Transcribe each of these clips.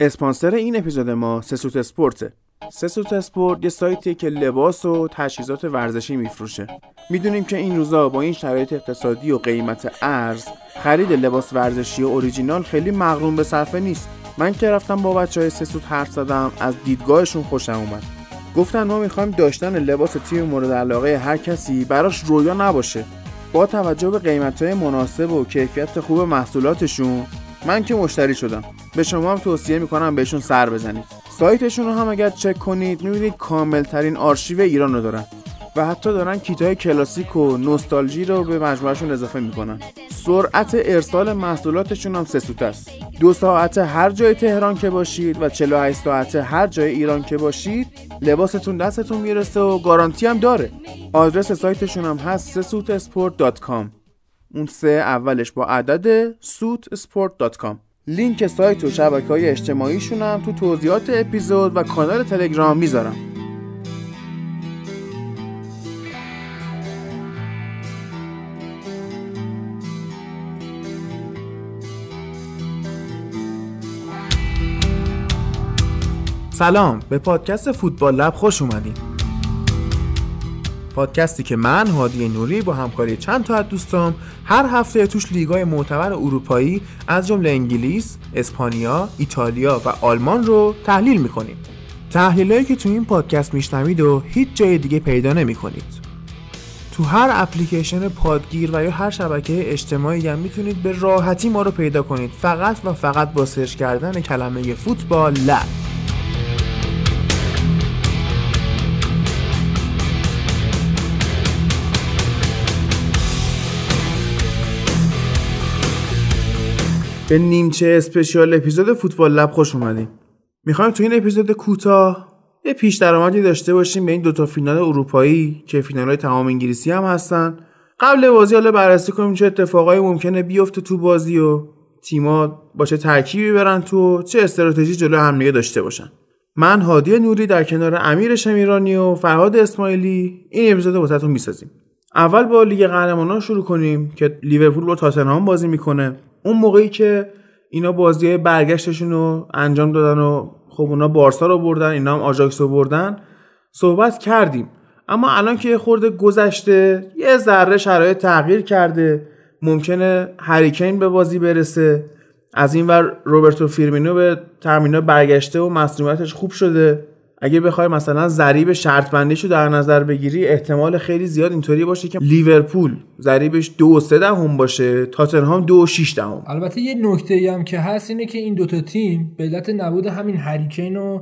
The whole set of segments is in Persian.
اسپانسر این اپیزود ما سسوت اسپورته سسوت اسپورت یه سایتیه که لباس و تجهیزات ورزشی میفروشه. می‌دونیم که این روزا با این شرایط اقتصادی و قیمت ارز خرید لباس ورزشی و اوریجینال خیلی مغروم به صرفه نیست. من که رفتم با بچه های سسوت حرف زدم از دیدگاهشون خوشم اومد. گفتن ما می‌خوایم داشتن لباس تیم مورد علاقه هر کسی براش رویا نباشه. با توجه به قیمت های مناسب و کیفیت خوب محصولاتشون من که مشتری شدم. به شما هم توصیه می‌کنم بهشون سر بزنید. سایتشون رو هم اگر چک کنید می‌بینید کامل ترین آرشیو ایران رو دارن و حتی دارن کیت های کلاسیک و نوستالژی رو به مجموعهشون اضافه می‌کنن. سرعت ارسال محصولاتشون هم سه سوت است. دو ساعت هر جای تهران که باشید و 48 ساعت هر جای ایران که باشید لباستون دستتون می‌رسه و گارانتی هم داره. آدرس سایتشون هم هست سه سوت sport.com اون سه اولش با عدد suitsport.com لینک سایت و شبکه های اجتماعیشون هم تو توضیحات اپیزود و کانال تلگرام می‌ذارم. سلام به پادکست فوتبال لب خوش اومدین. پادکستی که من هادی نوری با همکاری چند تا از دوستام هر هفته توش لیگای معتبر اروپایی از جمله انگلیس، اسپانیا، ایتالیا و آلمان رو تحلیل می‌کنیم. تحلیلایی که تو این پادکست میشنوید و هیچ جای دیگه پیدا نمی‌کنید. تو هر اپلیکیشن پادگیر و یا هر شبکه اجتماعی هم می‌تونید به راحتی ما رو پیدا کنید فقط و فقط با سرچ کردن کلمه فوتبال لب به نیمچه اسپشیال اپیزود فوتبال لب خوش اومدیم می‌خوایم تو این اپیزود کوتاه یه پیش درآمدی داشته باشیم به این دوتا فینال اروپایی که فینال های تمام انگلیسی هم هستن. قبل بازی حالا بررسی کنیم چه اتفاقایی ممکنه بیفته تو بازی و تیما با چه ترکیبی برن تو چه استراتژی جلو همدیگه داشته باشن. من هادی نوری در کنار امیر شمیرانی و فرهاد اسماعیلی این اپیزود واسهتون می‌سازیم. اول با لیگ قهرمانان شروع کنیم که لیورپول با تاتنهام بازی می‌کنه. اون موقعی که اینا بازی برگشتشون رو انجام دادن و خب اونا بارسا رو بردن اینا هم آجاکس رو بردن صحبت کردیم. اما الان که خورده گذشته یه ذره شرایط تغییر کرده ممکنه هریکین به بازی برسه. از این ور روبرتو فیرمینو به ترمینا برگشته و مسئولیتش خوب شده. اگه بخوای مثلا ضریب شرط بندیش رو در نظر بگیری احتمال خیلی زیاد اینطوری باشه که لیورپول ضریبش دو سه دهم باشه تاتنهام دو و شیش دهم. البته یه نکته هم که هست اینه که این دوتا تیم به علت نبود همین هری کین و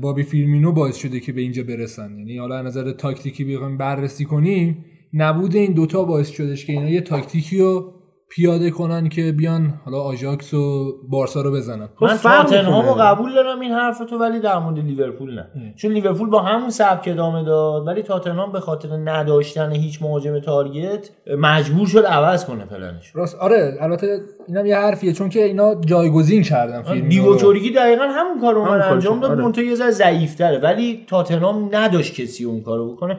بابی فیرمینو باعث شده که به اینجا برسن. یعنی حالا از نظر تاکتیکی بخوایم بررسی کنیم نبود این دوتا باعث شدش که اینا یه تاکتیکی رو پیاده کنن که بیان حالا آژاکس و بارسا رو بزنن. من تاتنهامو قبول دارم این حرف تو ولی در مورد لیورپول نه. ام. چون لیورپول با همون سبک ادامه داد ولی تاتنهام به خاطر نداشتن هیچ مهاجم target مجبور شد عوض کنه پلنش. راست. آره البته اینم یه حرفیه چون که اینا جایگزین کردن دیووک اوریگی دقیقا همون کارو اومد انجام داد آره. یه ذره ضعیف‌تره ولی تاتنهام نداشت کسی اون کارو بکنه.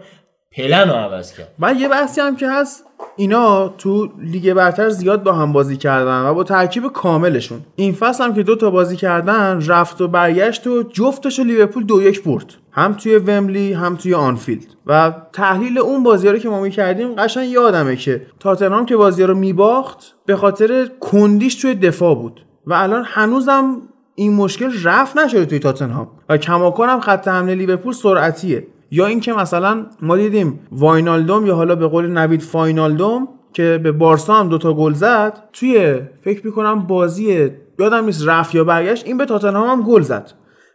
پلن رو عوض کرد. من یه بحثی هم که هست اینا تو لیگ برتر زیاد با هم بازی کردن و با ترکیب کاملشون. این فصل هم که دو تا بازی کردن رفت و برگشت و جفتش لیورپول دو یک برد. هم توی ومبلی هم توی آنفیلد. و تحلیل اون بازی رو که ما می‌کردیم قشنگ یادمه که تاتنهام که بازی رو میباخت به خاطر کندیش توی دفاع بود. و الان هنوزم این مشکل رفت نشده توی تاتنهام. و کماکان هم خط حمله لیورپول سرعتیه. یا اینکه مثلا ما دیدیم واینالدوم یا حالا به قول نوید فاینالدوم که به بارسا هم دوتا گل زد توی فکر می‌کنم بازی یادم نیست رفت یا برگشت این به تاتنهام هم گل زد.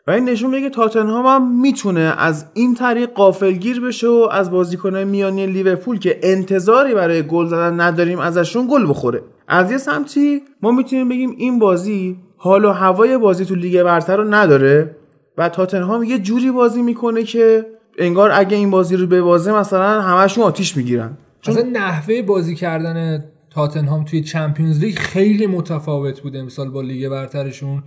و این نشون میده که تاتنهام هم می‌تونه از این طریق قافلگیر بشه و از بازیکنهای میانی لیورپول که انتظاری برای گل زدن نداریم ازشون گل بخوره. از یه سمتی ما می‌تونیم بگیم این بازی حال و هوای بازی تو لیگ برتر رو نداره و تاتنهام یه جوری بازی می‌کنه که انگار اگه این بازی رو ببازه مثلا همشون آتیش می‌گیرن. چون نحوه بازی کردن تاتنهام توی Champions League خیلی متفاوت بوده مثال با لیگ برترشون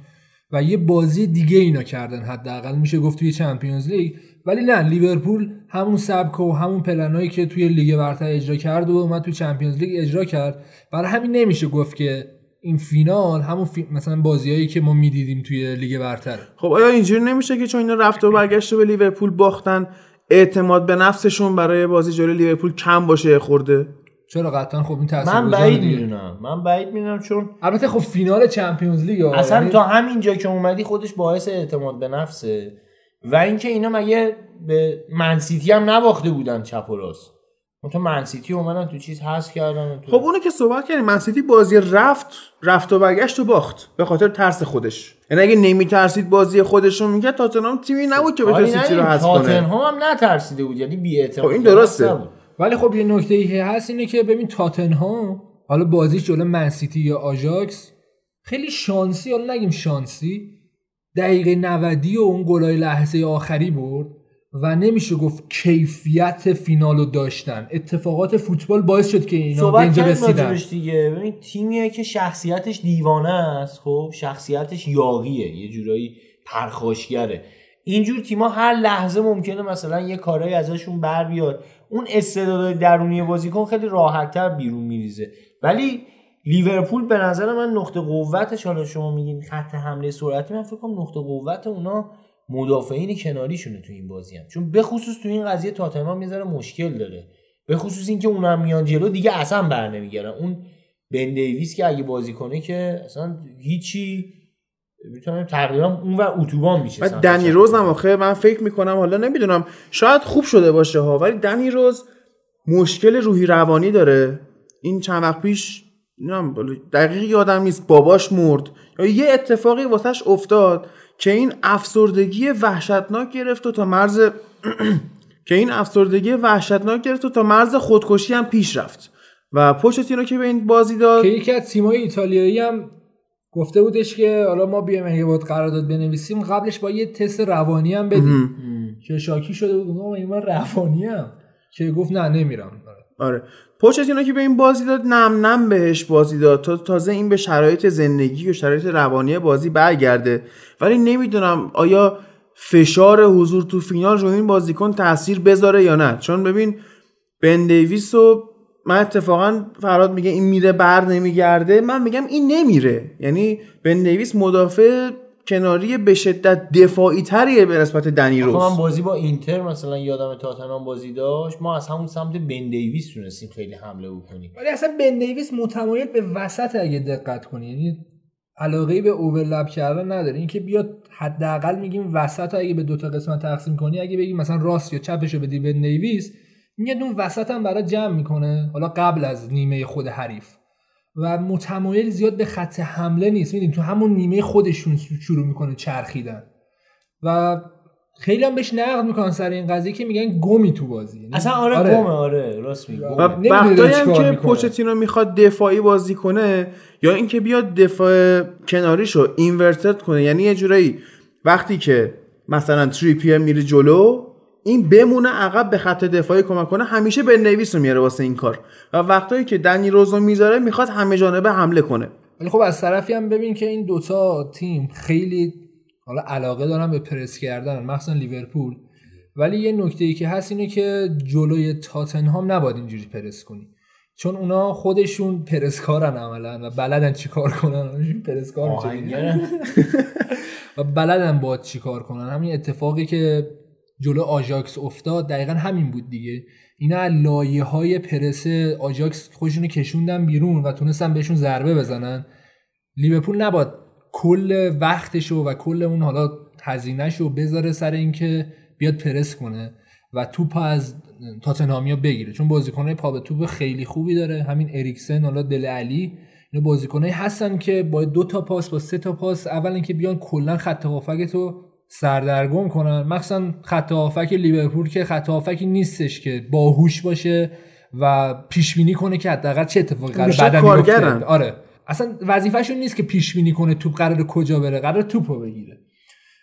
و یه بازی دیگه اینا کردن حداقل. میشه گفت توی Champions League. ولی نه لیورپول همون سبک و همون پلنایی که توی لیگ برتر اجرا کرد و اومد توی Champions League اجرا کرد. برای همین نمیشه گفت که این فینال همون فی... مثلا بازیایی که ما می‌دیدیم توی لیگ برتر. خب آیا اینجوری نمیشه که چون اینا رفت و برگشت به لیورپول باختن اعتماد به نفسشون برای بازی جلوی لیورپول کم باشه خورده؟ چرا قطعا؟ خب این تاثیر من بعید می‌دونم. من بعید می‌دونم چون البته خب فینال Champions League اصلا یعنی... تا همینجا که اومدی خودش باعث اعتماد به نفسه. و اینکه اینا مگه به منسیتی هم نباخته بودن چپ و راست. تو منسیتی اومدن تو چیز هست کردن تو... خب اونو که صحبت کردیم منسیتی بازی رفت رفت و برگشت و باخت به خاطر ترس خودش. یعنی اگه نمیترسید بازی خودش رو می‌کرد تاتنهام تیمی نبود که بتونه سیتی رو حذف کنه. تاتنهام هم نترسیده بود یعنی بی خب این درسته. ولی خب یه نکته ای هست اینه که ببین تاتنهام حالا بازیش جلو منسیتی یا آژاکس خیلی شانسی حالا نگیم شانسی دقیقه 90 و اون گلای لحظه آخری برد. و نمیشه گفت کیفیت فینالو داشتن. اتفاقات فوتبال باعث شد که اینا به اینجا رسیدن. دیگه. ببین تیمیه که شخصیتش دیوانه است خب؟ شخصیتش یاقیه یه جورایی پرخاشگره. اینجور تیما هر لحظه ممکنه مثلا یه کارایی ازشون بر بیاد. اون استعداد درونی بازیکن خیلی راحتتر بیرون میریزه. ولی لیورپول به نظر من نقطه قوتش حالا شما میگین خط حمله سرعتی من فکر کنم نقطه قوت اونا مدافعین کناریشونه تو این بازی هم. چون بخصوص تو این قضیه تاتنهام می‌ذاره مشکل داره. به خصوص اینکه اونم میان جلو دیگه اصلا بر نمیگردن. اون بن دیویس که اگه بازی کنه که اصلا هیچی می‌تونم تقریبا اون و اتوبان میشه. بعد دنی روز هم آخه من فکر می‌کنم حالا نمی‌دونم شاید خوب شده باشه ها ولی دنی روز مشکل روحی روانی داره. این چند وقت پیش دقیق یادم نیست باباش مرد. یا یه اتفاقی واسش افتاد. که این افسردگی وحشتناک گرفت و تا مرز که این افسردگی وحشتناک گرفت و تا مرز خودکشی هم پیش رفت. و پوچتینو که به این بازی داد که یکی از تیمای ایتالیایی هم گفته بودش که حالا ما اگه باید قرارداد بنویسیم قبلش با یه تست روانی هم بدیم. که شاکی شده بود من روانی هم. که گفت نه نمیرم. آره. پوچتینو که به این بازی داد نم نم بهش بازی داد. تا تازه این به شرایط زندگی و شرایط روانی بازی برگرده. ولی نمی‌دونم آیا فشار حضور تو فینال رو این بازیکن تاثیر بذاره یا نه. چون ببین بن دیویس و من اتفاقا فراد میگه این میره بر نمیگرده. من میگم این نمیره. یعنی بن دیویس مدافع کناری به شدت دفاعی تریه به نسبت دنی روز. من بازی با اینتر مثلا یادم تاتنهام بازی داشت ما از همون سمت بن دیویس تونستیم خیلی حمله بکنیم. ولی اصلا بن دیویس متمایل به وسط اگه دقت کنی یعنی علاقه به اوورلپ کردن نداره. اینکه بیاد حداقل میگیم وسط اگه به دو تا قسمت تقسیم کنی اگه بگیم مثلا راست یا چپش رو بدی بن دیویس میاد اون وسط هم برای جمع می‌کنه. حالا قبل از نیمه خود حریف. و متمایل زیاد به خط حمله نیست. می‌دونی تو همون نیمه خودشون شروع می‌کنه چرخیدن. و خیلی هم بهش نقد می‌کنن سر این قضیه که میگن گمی تو بازی. یعنی اصلا آره, آره. گمه آره راست میگه و وقتایی هم که پوچتینو می‌خواد دفاعی بازی کنه یا اینکه بیاد دفاع کناریشو اینورتد کنه یعنی یه جورایی وقتی که مثلا تریپیر میره جلو این بمونه عقب به خط دفاعی کمک کنه همیشه به نویس رو میاره واسه این کار. و وقتایی که دنی روزو می‌ذاره می‌خواد همه جانبه حمله کنه. ولی خب از طرفی هم ببین که این دوتا تیم خیلی حالا علاقه دارن به پرس کردن مخصوصا لیورپول. ولی یه نکته ای که هست اینه که جلوی تاتنهام نباید اینجوری پرس کنی. چون اونا خودشون پرسکارن عملا و بلدن چیکار کنن. پرسکار و بلدن با چیکار کنن. همین اتفاقی که جلو آژاکس افتاد. دقیقا همین بود دیگه. اینا لایه های پرس آژاکس خودشون کشوندن بیرون و تونستن بهشون ضربه بزنن. لیورپول نباد کل وقتشو و کل اون حالا هزینهشو بذاره سر اینکه بیاد پرس کنه و توپ از تاتنهامیا بگیره. چون بازیکنای پا به توپ خیلی خوبی داره. همین اریکسن حالا دل علی. اینا بازیکنایی هستن که با دو تا پاس با سه تا پاس اول اینکه بیان کلا خط تو سردرگم کنن. مخصوصا خط هافک لیورپول که خط هافکی نیستش که باهوش باشه و پیش بینی کنه که حداقل چه اتفاقی قرار بعدا بیفته آره. اصلا وظیفه‌شون نیست که پیش بینی کنه توپ قرار کجا بره قرار توپو بگیره.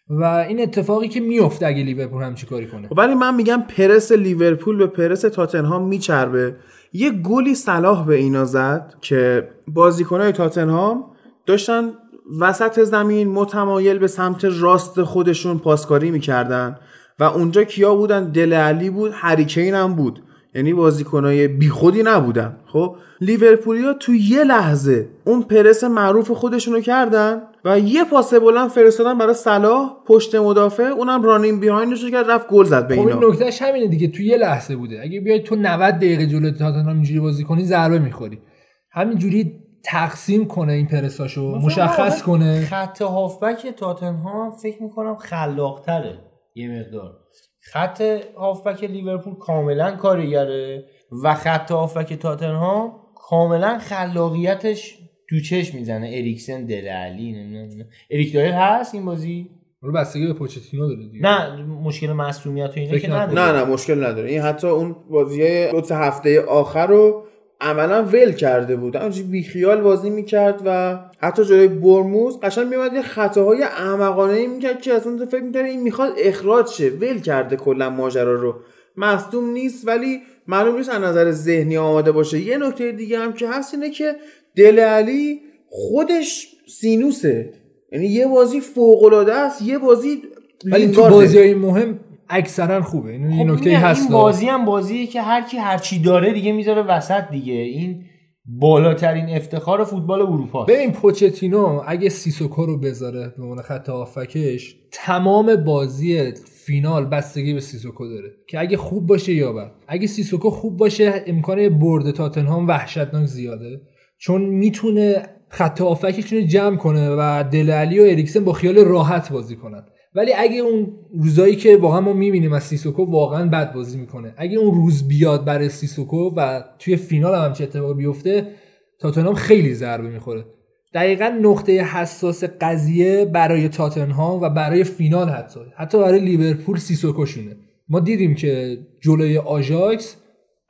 و این اتفاقی که میفته اگه لیورپول هم کاری کنه. خب ولی من میگم پرس لیورپول به پرس تاتنهام میچربه. یه گلی صلاح به اینا زد که بازیکنای تاتنهام داشتن وسط زمین متمایل به سمت راست خودشون پاسکاری می‌کردن و اونجا کیا بودن؟ دل علی بود هریکین هم بود. یعنی بازیکنای بیخودی نبودن. خب لیورپولیا تو یه لحظه اون پرس معروف خودشونو کردن و یه پاس بلند فرستادن برای صلاح پشت مدافع. اونم رانین بیهایندش کرد رفت گل زد به خب اینا. این نکتهش همینه دیگه. تو یه لحظه بوده. اگه بیای تو 90 دقیقه جلوی تاتنهام اینجوری بازی کنی ضربه می‌خوری. همینجوری تقسیم کنه این پرساشو مشخص کنه. خط هافبک تاتنهام فکر می‌کنم خلاقتره. یه مقدار. خط هافبک لیورپول کاملا کارگره و خط هافبک تاتنهام کاملا خلاقیتش تو چشم می‌زنه. اریکسن دلعلی نمی‌دونم اریک دایر هست این بازی؟ رو بستگی به پوچتینو داره دیگه. نه مشکل مسئولیت و فکر که. نداره. نه نه مشکل نداره. این حتی اون بازی دو تا هفته آخر رو عملا ول کرده بود. همینجوری بیخیال بازی می‌کرد و حتی جلوی برموز قشنگ میومد یه خطاهای احمقانه می‌کرد که اصلا تو فکر می‌کردی این می‌خواد اخراج شه. ول کرده کلا ماجرا رو. مصدوم نیست ولی معلوم نیست از نظر ذهنی آماده باشه. یه نکته دیگه هم که هست اینه که دل علی خودش سینوسه. یعنی یه بازی فوق العاده است یه بازی ولی تو. بازی های مهم اکثرا خوبه. این خب این نکته هست این بازی هم بازیه که هر کی هر چی داره دیگه می‌ذاره وسط دیگه. این بالاترین افتخار فوتبال اروپا ببین پوچتینو اگه سیسوکو رو بذاره به عنوان خط هافکش تمام بازی فینال بستگی به سیسوکو داره که اگه خوب باشه یا اگه سیسوکو خوب باشه امکان برد تاتنهام وحشتناک زیاده. چون می‌تونه خط هافبکشون رو جمع کنه و دله الی و اریکسن با خیال راحت بازی کنن. ولی اگه اون روزایی که واقعا ما می‌بینیم از سیسوکو واقعا بد بازی می‌کنه. اگه اون روز بیاد برای سیسوکو و توی فینال هم چه اتفاقی بیفته تاتنهام خیلی ضربه می‌خوره. دقیقا نقطه حساس قضیه برای تاتنهام و برای فینال حتی. حتی برای لیورپول سیسوکوشونه. ما دیدیم که جلوی آژاکس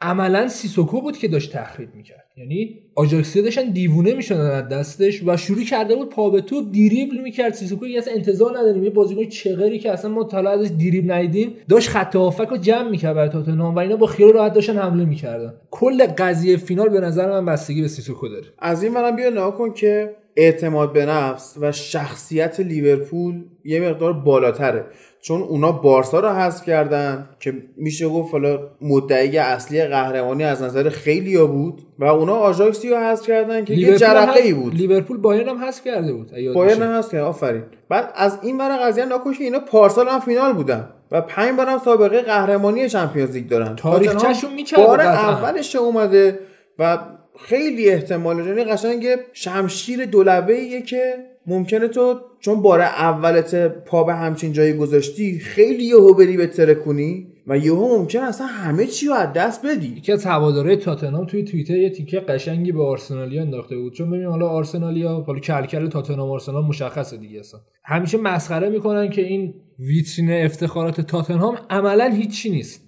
عملا سیسوکو بود که داشت تخریب می‌کرد. یعنی آژاکسی داشتن دیوونه می‌شدن از دستش و شروع کرده بود پا به تو دریبل می‌کرد. سیسوکو یه اصلا انتظار نداریم. یه بازیکن چغری که اصلا ما تا حالا ازش دریبل ندیدیم داشت خط هافبک رو جمع می‌کرد برای تاتنهام و اینا با خیال راحت داشتن حمله می‌کردن. کل قضیه فینال به نظر من بستگی به سیسوکو داره. از این برم بیا نگاه کن که اعتماد به نفس و شخصیت لیورپول یه مقدار بالاتره. چون اونا بارسا رو حذف کردن که میشه گفت حالا مدعی اصلی قهرمانی از نظر خیلی بود و اونا آژاکسی رو حذف کردن که یه جرقه ای بود لیورپول بایرن هم حذف کرده بود بایرن. هم هست که آفرین بعد از این ور قضیه که اینا پارسال هم فینال بودن و پنج بارم سابقه قهرمانی چمپیونز لیگ دارن تاریخچه‌شون می‌چربه بار. اولش اومده و خیلی احتمال یعنی قشنگ شمشیر دولبه که ممکنه تو چون بار اولت پا به همچین جایی گذاشتی خیلی یهو بری به ترکونی و یهو ممکنه اصلا همه چی رو از دست بدی. یکی از هواداره تاتنهام توی توییتر یه تیکه قشنگی به آرسنالیا انداخته بود. چون ببین حالا آرسنالیا حالا کلکل تاتنهام آرسنال مشخصه دیگه اصلا. همیشه مسخره می‌کنن که این ویترین افتخارات تاتنهام عملا هیچی نیست.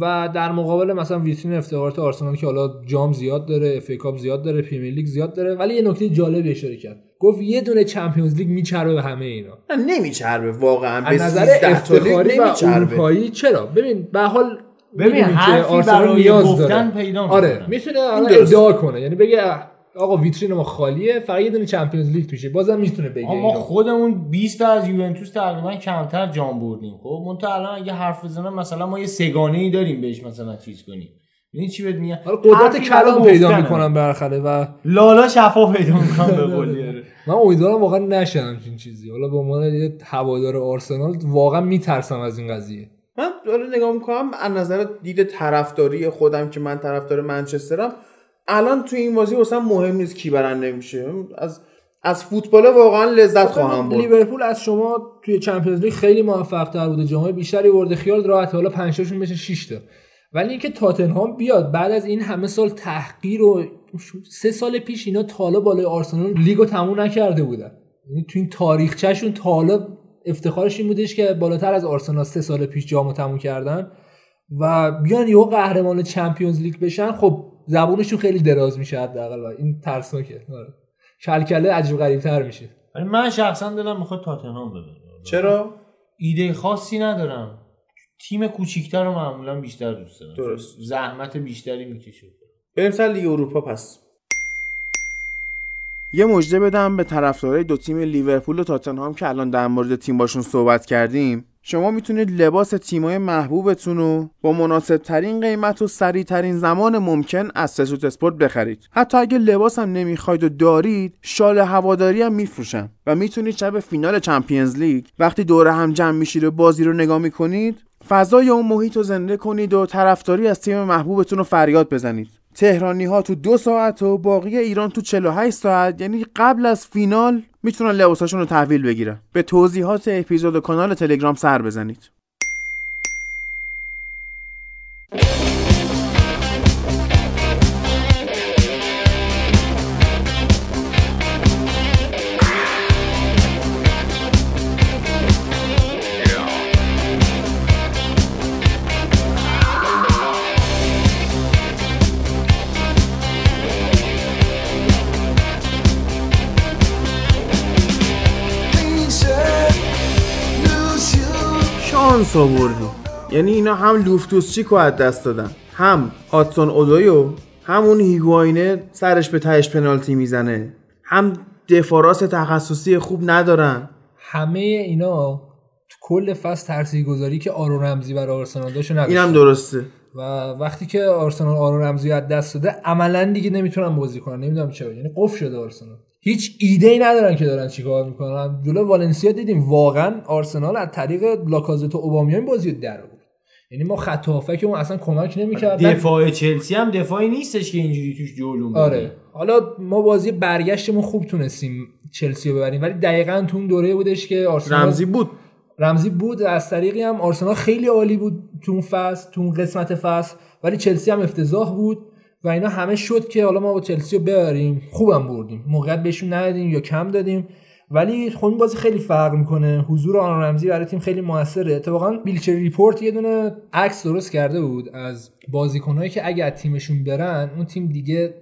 و در مقابل مثلا ویترین افتخارات آرسنال که حالا جام زیاد داره FA زیاد داره Premier League زیاد داره ولی یه نکته جالبی اشاره کرد. گفت یه دونه Champions League میچربه به همه اینا نه نمیچربه واقعا به از نظر 13 تا لیگ افتخاری و اروپایی چرا ببین به هر حال ببین، که حرفی آرسنال برای نیاز گفتن داره. پیدا آره. می‌تونه. ادعا کنه یعنی بگه آقا ویترین ما خالیه فقط یه دونه چمپیونز لیگ توشه بازم می‌تونه بگه ما. خودمون 20 تا از یوونتوس تقریبا کمتر جام بردیم خب من تا الان اگه حرف بزنم مثلا ما یه سگانه ای داریم بهش مثلا چیز کنیم یعنی چی بهت میگم حالا قدرت کلام پیدا. می‌کنم بالاخره و لالا شفا پیدا می‌کنم به قولی آره. من امیدوارم واقعا نشه همچین چیزی. حالا به عنوان یه هوادار آرسنال واقعا میترسم از این قضیه. من حالا نگاه می‌کنم از نظر دید طرفداری خودم که من طرفدار منچسترم الان تو این بازی واسه مهم نیست کی برنده میشه از از فوتبال واقعا لذت خواهم برد. لیورپول از شما توی چمپیونز لیگ خیلی موفق تر بوده. جامعه بیشتری برده خیال راحت. حالا 5 تاشون بشه 6 تا. ولی اینکه تاتنهام بیاد بعد از این همه سال تحقیر و سه سال پیش اینا تا حالا بالای آرسنال لیگو تموم نکرده بودن یعنی تو این تاریخچهشون تا حالا افتخارش این بودش که بالاتر از آرسنال سه سال پیش جامو تموم کردن و بیان یهو قهرمان چمپیونز لیگ بشن خب زبونشون خیلی دراز میشه حداقل و این ترسناکه. آره. کلکله عجیب غریب تر میشه. ولی من شخصا دلم می‌خواد تاتنهام ببره. چرا؟ ایده خاصی ندارم. تیم کوچیکتر رو معمولا بیشتر دوست دارم. درست. زحمت بیشتری می‌کشه. بریم سر لیگ اروپا پس. یه مژده بدم به طرفدارای دو تیم لیورپول و تاتنهام که الان در مورد تیم باشون صحبت کردیم. شما می‌تونید لباس تیمای محبوبتون رو با مناسب ترین قیمت و سریع ترین زمان ممکن از سسوت اسپورت بخرید. حتی اگه لباس هم نمی‌خواید و دارید شال هواداری هم میفروشن و می‌تونید شب فینال Champions League وقتی دور هم جمع میشید و بازی رو نگاه می‌کنید فضای اون محیط رو زنده کنید و طرفداری از تیم محبوبتون رو فریاد بزنید. تهرانی ها تو دو ساعت و باقی ایران تو 48 ساعت. یعنی قبل از فینال می‌تونن لباساشون رو تحویل بگیرن. به توضیحات اپیزود و کانال تلگرام سر بزنید. شانس آوردی؟ یعنی اینا هم لوفتوس چیکو از دست دادن؟ هم هاتسون اودویو همون هیگواینه سرش به تهش پنالتی می‌زنه. هم دفاراس تخصصی خوب ندارن. همه اینا تو کل فصل ترسی گذاری که آرون رمزی برای آرسنال داشت این هم درسته. و وقتی که آرسنال آرون رمزی از دست داده عملا دیگه نمی‌تونن بازی کنن. نمی‌دونم چرا. یعنی قفل شده آرسنال. هیچ ایده ای ندارن که دارن چیکار می‌کنن. جلو والنسیا دیدیم واقعا آرسنال از طریق لاکازت و اوبامیان بازی در بود یعنی ما خط اون اصلا کمک نمی‌کرد دفاع چلسی هم دفاعی نیستش که اینجوری توش جلو آره. حالا ما بازی برگشتمون خوب تونستیم چلسی رو ببریم. ولی دقیقا تو اون دوره بودش که آرسنال رمزی بود. رمزی بود از طریقی هم آرسنال خیلی عالی بود تو اون فصل تو اون قسمت فصل. ولی چلسی هم افتضاح بود. و اینا همه شد که حالا ما با چلسی رو ببریم. خوبم بردیم. موقعیت بهشون ندادیم یا کم دادیم. ولی خب این بازی خیلی فرق می‌کنه. حضور آن رمزی برای تیم خیلی موثره. اتفاقا بیلچر ریپورت یه دونه عکس درست کرده بود از بازیکنهایی که اگر تیمشون برن اون تیم دیگه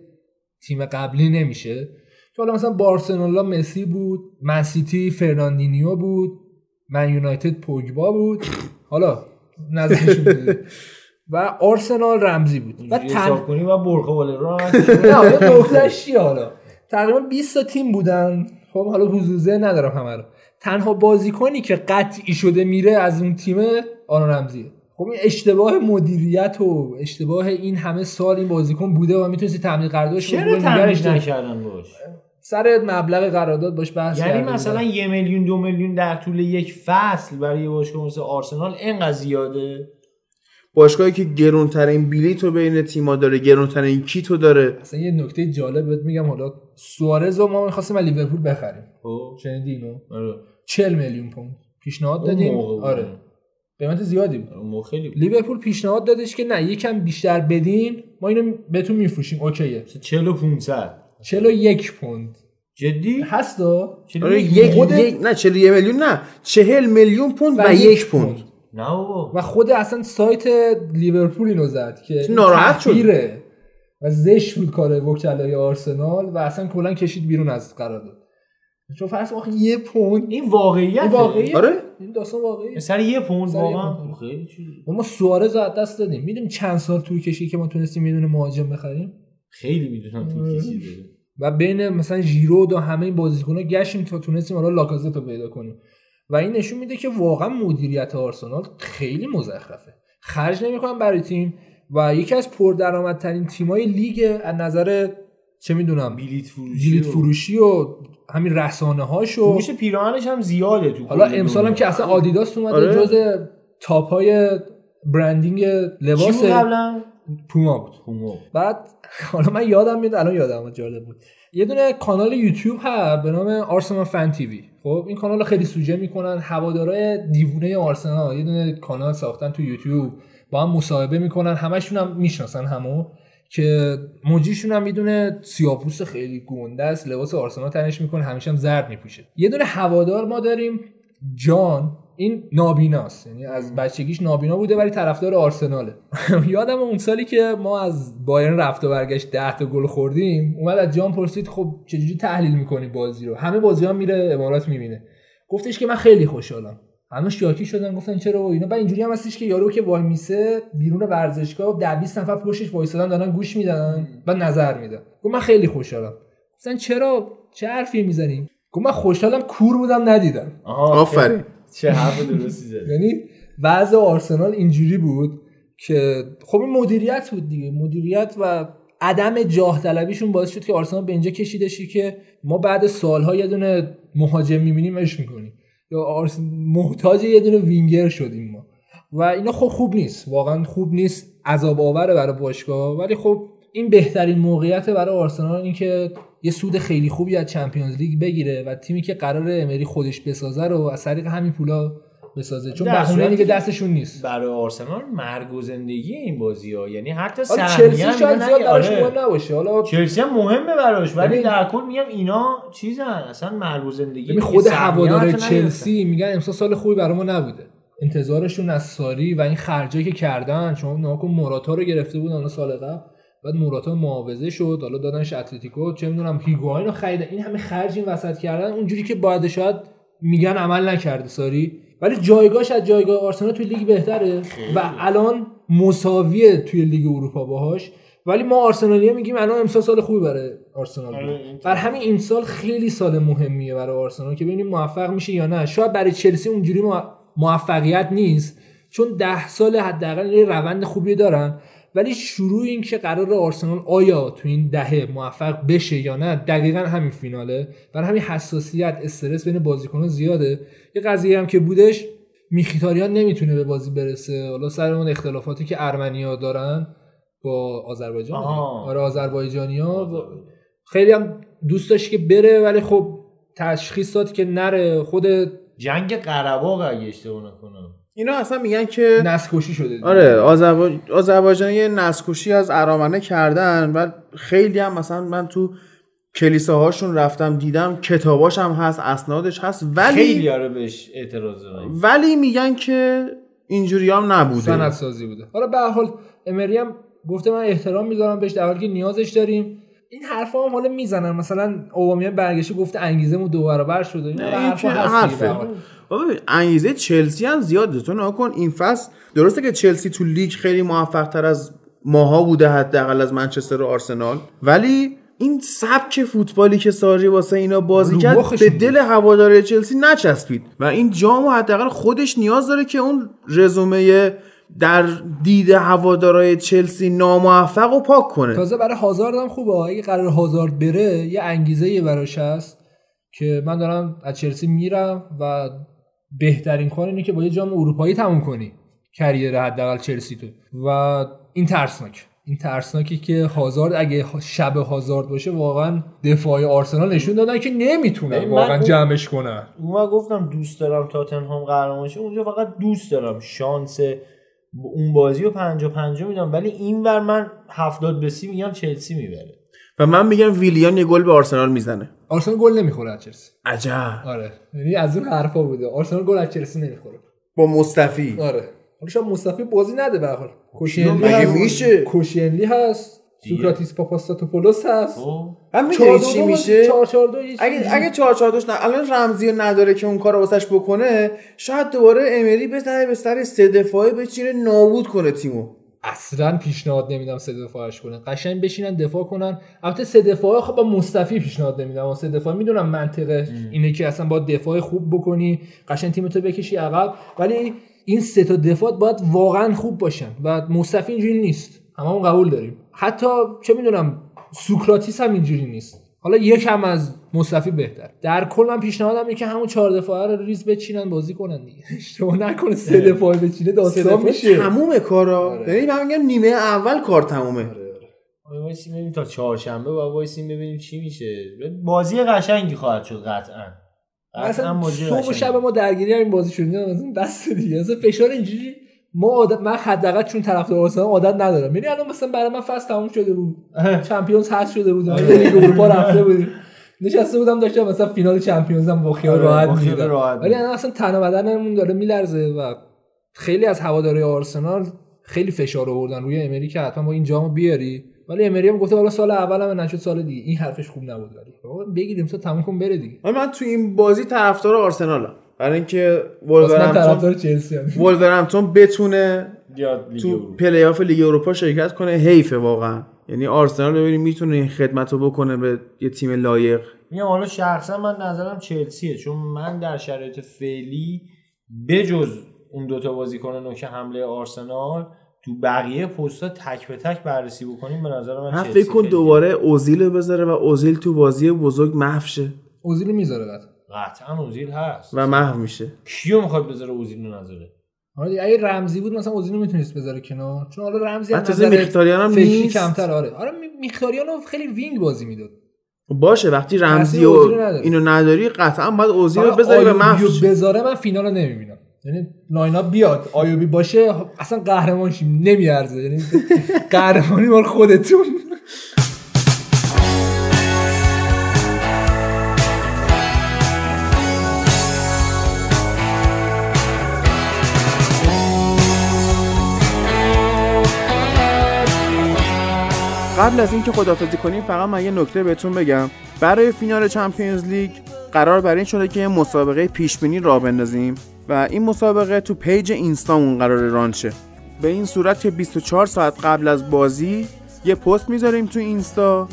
تیم قبلی نمیشه. که حالا مثلا بارسلونا مسی بود منسیتی فرناندینیو بود من یونایتد پوگبا بود. حالا نزدیکشون و آرسنال رمزی بود. و تن... کنی و برخه نه حالا؟ تقریبا 20 تا تیم بودن. خب حالا حضوزه ندارم همه رو. تنها بازیکنی که قطعی شده میره از اون تیم آن رمزیه خب این اشتباه مدیریت و اشتباه این همه سال این بازیکن بوده و می‌تونستی تمدید قراردادش چرا تمدید نکردن باش؟ سر مبلغ قرارداد باش بحث یعنی مثلا یه میلیون دو میلیون در طول یک فصل برای یه باشگاه مثل آرسنال اینقدر زیاده؟ باشگاهی که گرونترین بلیط رو بین تیما داره گرونترین کیتو داره. اصلا یه نکته جالب بهت میگم. حالا سوارز رو ما می‌خواستیم از لیورپول بخریم. خب. شنیدی اینو؟ آره. 40 میلیون پوند پیشنهاد دادیم. آره. قیمت زیادی بود. خیلی لیورپول پیشنهاد دادش که نه یکم بیشتر بدین ما اینو بهتون میفروشیم. اوکیه. 40 و 500 41 پوند. جدی؟ هست آره یک. یک نه 41 میلیون نه. 40 میلیون پوند و, و یک پوند. نه و خود اصلا سایت لیورپول اینو زد که ناراحت شد. و زشت بود کار وکلای آرسنال و اصلا کلا کشید بیرون از قرارداد چون فرض آخه یه پوند این واقعیت. این واقعیه آره. این داستان واقعیه. سر یه پوند واقعا. خیلی چیزی ما سوارز از دست دادیم. می‌دونیم چند سال طول کشید که ما تونستیم یه دونه مهاجم بخریم؟ خیلی می‌دونم طول آره. کشیده و بین مثلا ژیرو و همه این بازیکن‌ها گشتیم تا تونستیم حالا لاکازت رو پیدا کنیم. و این نشون میده که واقعا مدیریت آرسنال خیلی مزخرفه. خرج نمی‌کنن برای تیم و یکی از پردرآمدترین تیمای لیگ از نظر چه می‌دونم بلیت فروشی, بلیت فروشی و همین رسانه هاش و فروش پیراهنش هم زیاده تو حالا امسال هم که اصلا آدیداس اومده آره. جز تاپ های برندینگ لباس قبلا؟ پوما بود. پوما بعد حالا من یادم میاد الان یادم جالب بود. یه دونه کانال یوتیوب هست به نام آرسنال فن تیوی. خب این کانال خیلی سوژه می‌کنن. هوادارای دیوونه آرسنال یه دونه کانال ساختن تو یوتیوب. با هم مصاحبه می‌کنن. همشون هم می‌شناسن همو که موجیشون هم می‌دونه سیاپوس خیلی گنده است. لباس آرسنال تنش می‌کنه. همیشه هم زرد میپوشه. یه دونه هوادار ما داریم. جان. این نابیناست. یعنی از بچگیش نابینا بوده ولی طرفدار آرسناله. یادم اون سالی که ما از بایرن رفت و برگشت 10 تا گل خوردیم اومد از جان پرسید خب چجوری تحلیل می‌کنی بازی رو؟ همه بازی ها میره امارات می‌بینه. گفتش که من خیلی خوشحالم. همه شاکی شدن گفتن چرا و اینا. بعد اینجوری هم هستش که یارو که وای میسه بیرون ورزشگاه 10 20 نفر پشتش وایسادن دارن گوش میدن و نظر میدن. گفت من خیلی خوشحالم. گفتن چرا؟ چه حرفی می‌زنی؟ گفت من خوشحالم کور بودم ندیدم. آفرین. چه حرف درستی زدی. یعنی وضع آرسنال اینجوری بود که خب این مدیریت بود دیگه. مدیریت و عدم جاه طلبیشون باعث شد که آرسنال به اینجا کشیدشی که ما بعد سالها یه دونه مهاجم می‌بینیم اش می‌کنیم. یا آرس... محتاج یه دونه وینگر شدیم ما. و اینا خب خوب نیست. واقعا خوب نیست. عذاب آوره برای باشگاه ولی خب این بهترین موقعیت برای آرسنال این که یه سود خیلی خوبی از چمپیونز لیگ بگیره و تیمی که قرار امری خودش بسازه رو از طریق همین پولا بسازه. چون بهونه دیگه که دستشون نیست. برای آرسنال مرگ و زندگی این بازی ها یعنی حتی چلسی هم شاید زیاد براش آره. مهم نباشه. حالا چلسی هم مهمه براش ولی ببین- در کل میگم اینا چیزن. اصلا مرگ و زندگی خود هوادار. چلسی میگن امسال سال خوبی برای ما نبوده. انتظارشون از ساری و این خرجایی که کردن شما نگاه کن موراتا رو گرفته بودن حالا سال قبل. بعد موراتا معاوضه شد حالا دادنش اتلتیکو چه می‌دونم هیگواین رو خریدن این همه خرج این وسط کردن اونجوری که باید شاید میگن عمل نکرده ساری. ولی جایگاهش از جایگاه آرسنال توی لیگ بهتره. و الان مساویه توی لیگ اروپا باهاش. ولی ما آرسنالی‌ها میگیم الان امسال سال خوبی برای آرسنال بود. آره، این بر همین این سال خیلی سال مهمیه برای آرسنال که ببینیم موفق میشه یا نه. شاید برای چلسی اونجوری مو- موفقیت نیست. چون ده سال حداقل یه روند خوبی دارن. ولی شروع این که قرار آرسنال آیا تو این دهه موفق بشه یا نه دقیقا همین فیناله. برای همین حساسیت استرس بین بازیکنان زیاده. یه قضیه هم که بودش میخیتاریان نمی‌تونه به بازی برسه. حالا سر اون اختلافاتی که ارمنیا دارن با آذربایجان. آره آذربایجانیا خیلی هم دوست داشت که بره ولی خب تشخیص داد که نره. خود جنگ قرباق اگه اشتباه نکنم. اینا اصلا میگن که نسکشی شده دیگه. آره آذربای- آذربایجان یه نسکشی از ارامنه کردن و خیلی هم مثلا من تو کلیساهاشون رفتم دیدم کتاباش هم هست اسنادش هست ولی خیلی آره بهش اعتراض ولی میگن که اینجوری هم نبوده. سند سازی بوده. حالا به حال امری هم گفته من احترام می‌ذارم بهش در حالی که نیازش داریم. این حرفا هم حالا می‌زنن. مثلا اوبامیان برگشته گفته انگیزه دو برابر شده. این این حرفا هست بابا انگیزه چلسی هم زیاده تو نگاه کن این فصل درسته که چلسی تو لیگ خیلی موفق تر از ماها بوده حداقل از منچستر و آرسنال. ولی این سبک فوتبالی که ساری واسه اینا بازی کرد به دل هواداره چلسی نچسبید. و این جامو حداقل خودش نیاز داره که اون رزومه در دید هوادارای چلسی ناموفق و پاک کنه. تازه برای هازارد هم خوبه. اگه قرار هازارد بره یه انگیزه یه براش هست که من دارم از چلسی میرم و بهترین کار اینه که با یه جام اروپایی تموم کنی. کریر حداقل چلسی تو و این ترسناک. این ترسناکی که هازارد اگه شب هازارد باشه واقعا دفاع آرسنال نشون دادن که نمی‌تونن. من واقعا جمعش کنن. اون گفتم دوست دارم تاتنهام قهرمان شه اونجا فقط دوست دارم. شانس اون بازی رو پنجا پنجا میدم. ولی این ور من هفتاد به سی میگم چلسی می‌بره. و من میگم ویلیان یه گل به آرسنال می‌زنه. آرسنال گل نمی‌خوره از چلسی. عجب. آره. یعنی از اون حرفا بوده. آرسنال گل از چلسی نمی‌خوره. با مصطفی. آره. حالا شاید مصطفی بازی نده به هر حال. کوشینلی مگه هست. میشه؟ کوشینلی هست. سوکراتیس پاپاستاتوپولوس هست. خب. هم می‌دونی چی میشه؟ 4 4 2 یه اگه چیزی. اگه 4 4 نه الان رمزی رو نداره که اون کار رو واسش بکنه شاید دوباره امری بزنه به سر سه دفاعه بچینه نابود کنه تیمو. اصلا پیشنهاد نمیدم سه دفاعش کنه قشنگ بشینن دفاع کنن. البته سه دفاعه خب با مصطفی پیشنهاد نمیدم. و سه دفاع می‌دونم منطقه اینه که اصلا با دفاع خوب بکنی قشنگ تیمتو بکشی عقب. ولی این سه تا دفاع باید واقعا خوب باشن و موستافی اینجوری نیست. هممون قبول داریم. حتی چه می‌دونم سوکراتیس هم اینجوری نیست. حالا یکم از موستافی بهتر. در کل من پیشنهادم اینه که همون چهار دفاعه رو ریز بچینن بازی کنن دیگه. اشتباه نکنه سه دفاعه بچینه داستان میشه. تمومه کارا. یعنی من میگم نیمه اول کار تمومه. آره، وایسیم ببینیم تا چهارشنبه با وایسیم ببینیم چی میشه. بازی قشنگی خواهد شد قطعا. قطعا اصلا صبح و. شب ما درگیری همین بازی شدیم دست دیگه. اصلا فشار اینجوری ما عادت من حداقل چون طرفدار آرسنال عادت ندارم. یعنی الان مثلا برای من فصل تموم شده بود. چمپیونز حذف شده بود. آره. لیگ اروپا رفته بودیم. نشسته بودم داشتم مثلا فینال چمپیونز هم با خیال آره، راحت می‌دیدم. ولی الان اصلا تن و بدنمون داره میلرزه و خیلی از هواداری آرسنال خیلی فشار آوردن روی امری که حتما با این جامو بیاری. ولی امری هم گفته حالا سال اول هم نشد سال دیگه این حرفش خوب نبود ولی. بگیریم تو تموم کن بره دیگه. من تو این بازی طرفدار آرسنالم. برای اینکه ولورهمپتون ولورهمپتون بتونه تو اروپا. پلی آف لیگ اروپا شرکت کنه حیفه واقعا. یعنی آرسنال ببینیم می‌تونه این خدمت رو بکنه به یه تیم لایق. میگم حالا شخصا من نظرم چلسیه چون من در شرایط فعلی بجز اون دوتا بازیکن نوک حمله آرسنال تو بقیه پستا تک به تک بررسی بکنیم به نظر من فکر کن دوباره اوزیل بذاره و اوزیل تو بازی بزرگ محو شه اوزیل می‌ذاره قطعا قطعا اوزیل هست. و محو میشه. کیو می‌خواد بذاره اوزیل رو نذاره؟ آره اگه رمزی بود مثلا اوزیل می‌تونست بذاره کنار چون حالا رمزی هم نظر میختاریان هم نیست. کمتر آره. آره میختاریان خیلی وینگ بازی می‌داد. باشه وقتی رمزی و اینو نداری قطعا باید اوزیل رو بذاری و محو بذاره من فینال رو نمی‌بینم. یعنی لاینا بیاد آیوبی باشه اصلا قهرمان شیم نمیارزه. یعنی قهرمانی مال خودتون. قبل از اینکه خدافزی کنیم فقط من یه نکته بهتون بگم. برای فینال Champions League قرار بر این شده که یه مسابقه پیش بینی راه بندازیم و این مسابقه تو page اینستامون قرار run شه. به این صورت که 24 ساعت قبل از بازی یه پست می‌ذاریم تو اینستا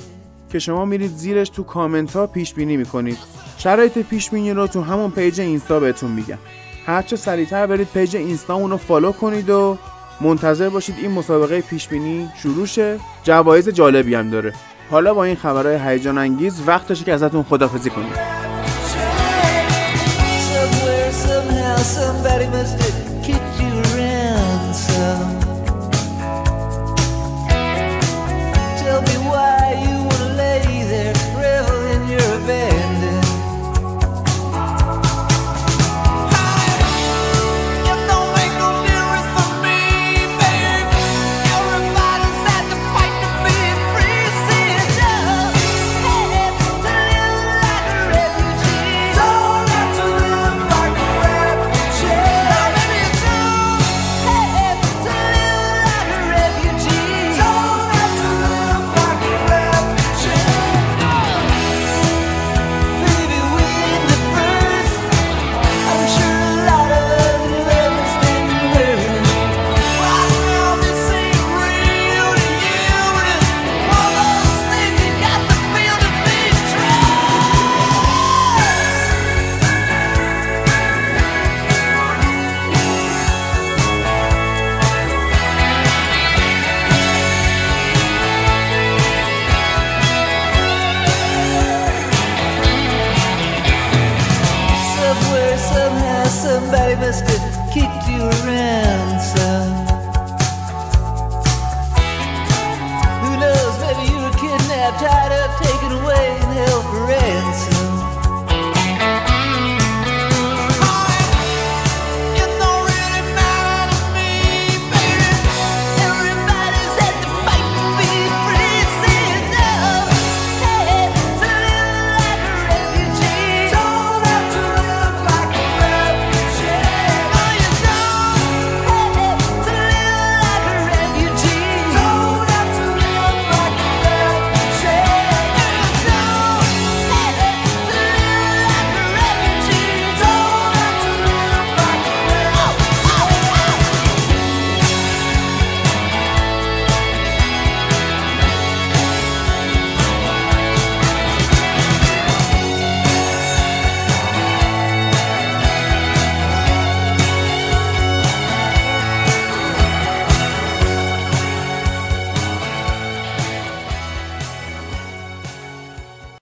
که شما میرید زیرش تو کامنت ها پیش بینی می‌کنید. شرایط پیش بینی رو تو همون page اینستا بهتون میگم. هرچه سریعتر برید page اینستامون رو follow کنید و منتظر باشید این مسابقه پیش بینی شروع شه. جوایز جالبی هم داره. حالا با این خبرهای هیجان انگیز وقتشه که ازتون خدافزی کنیم.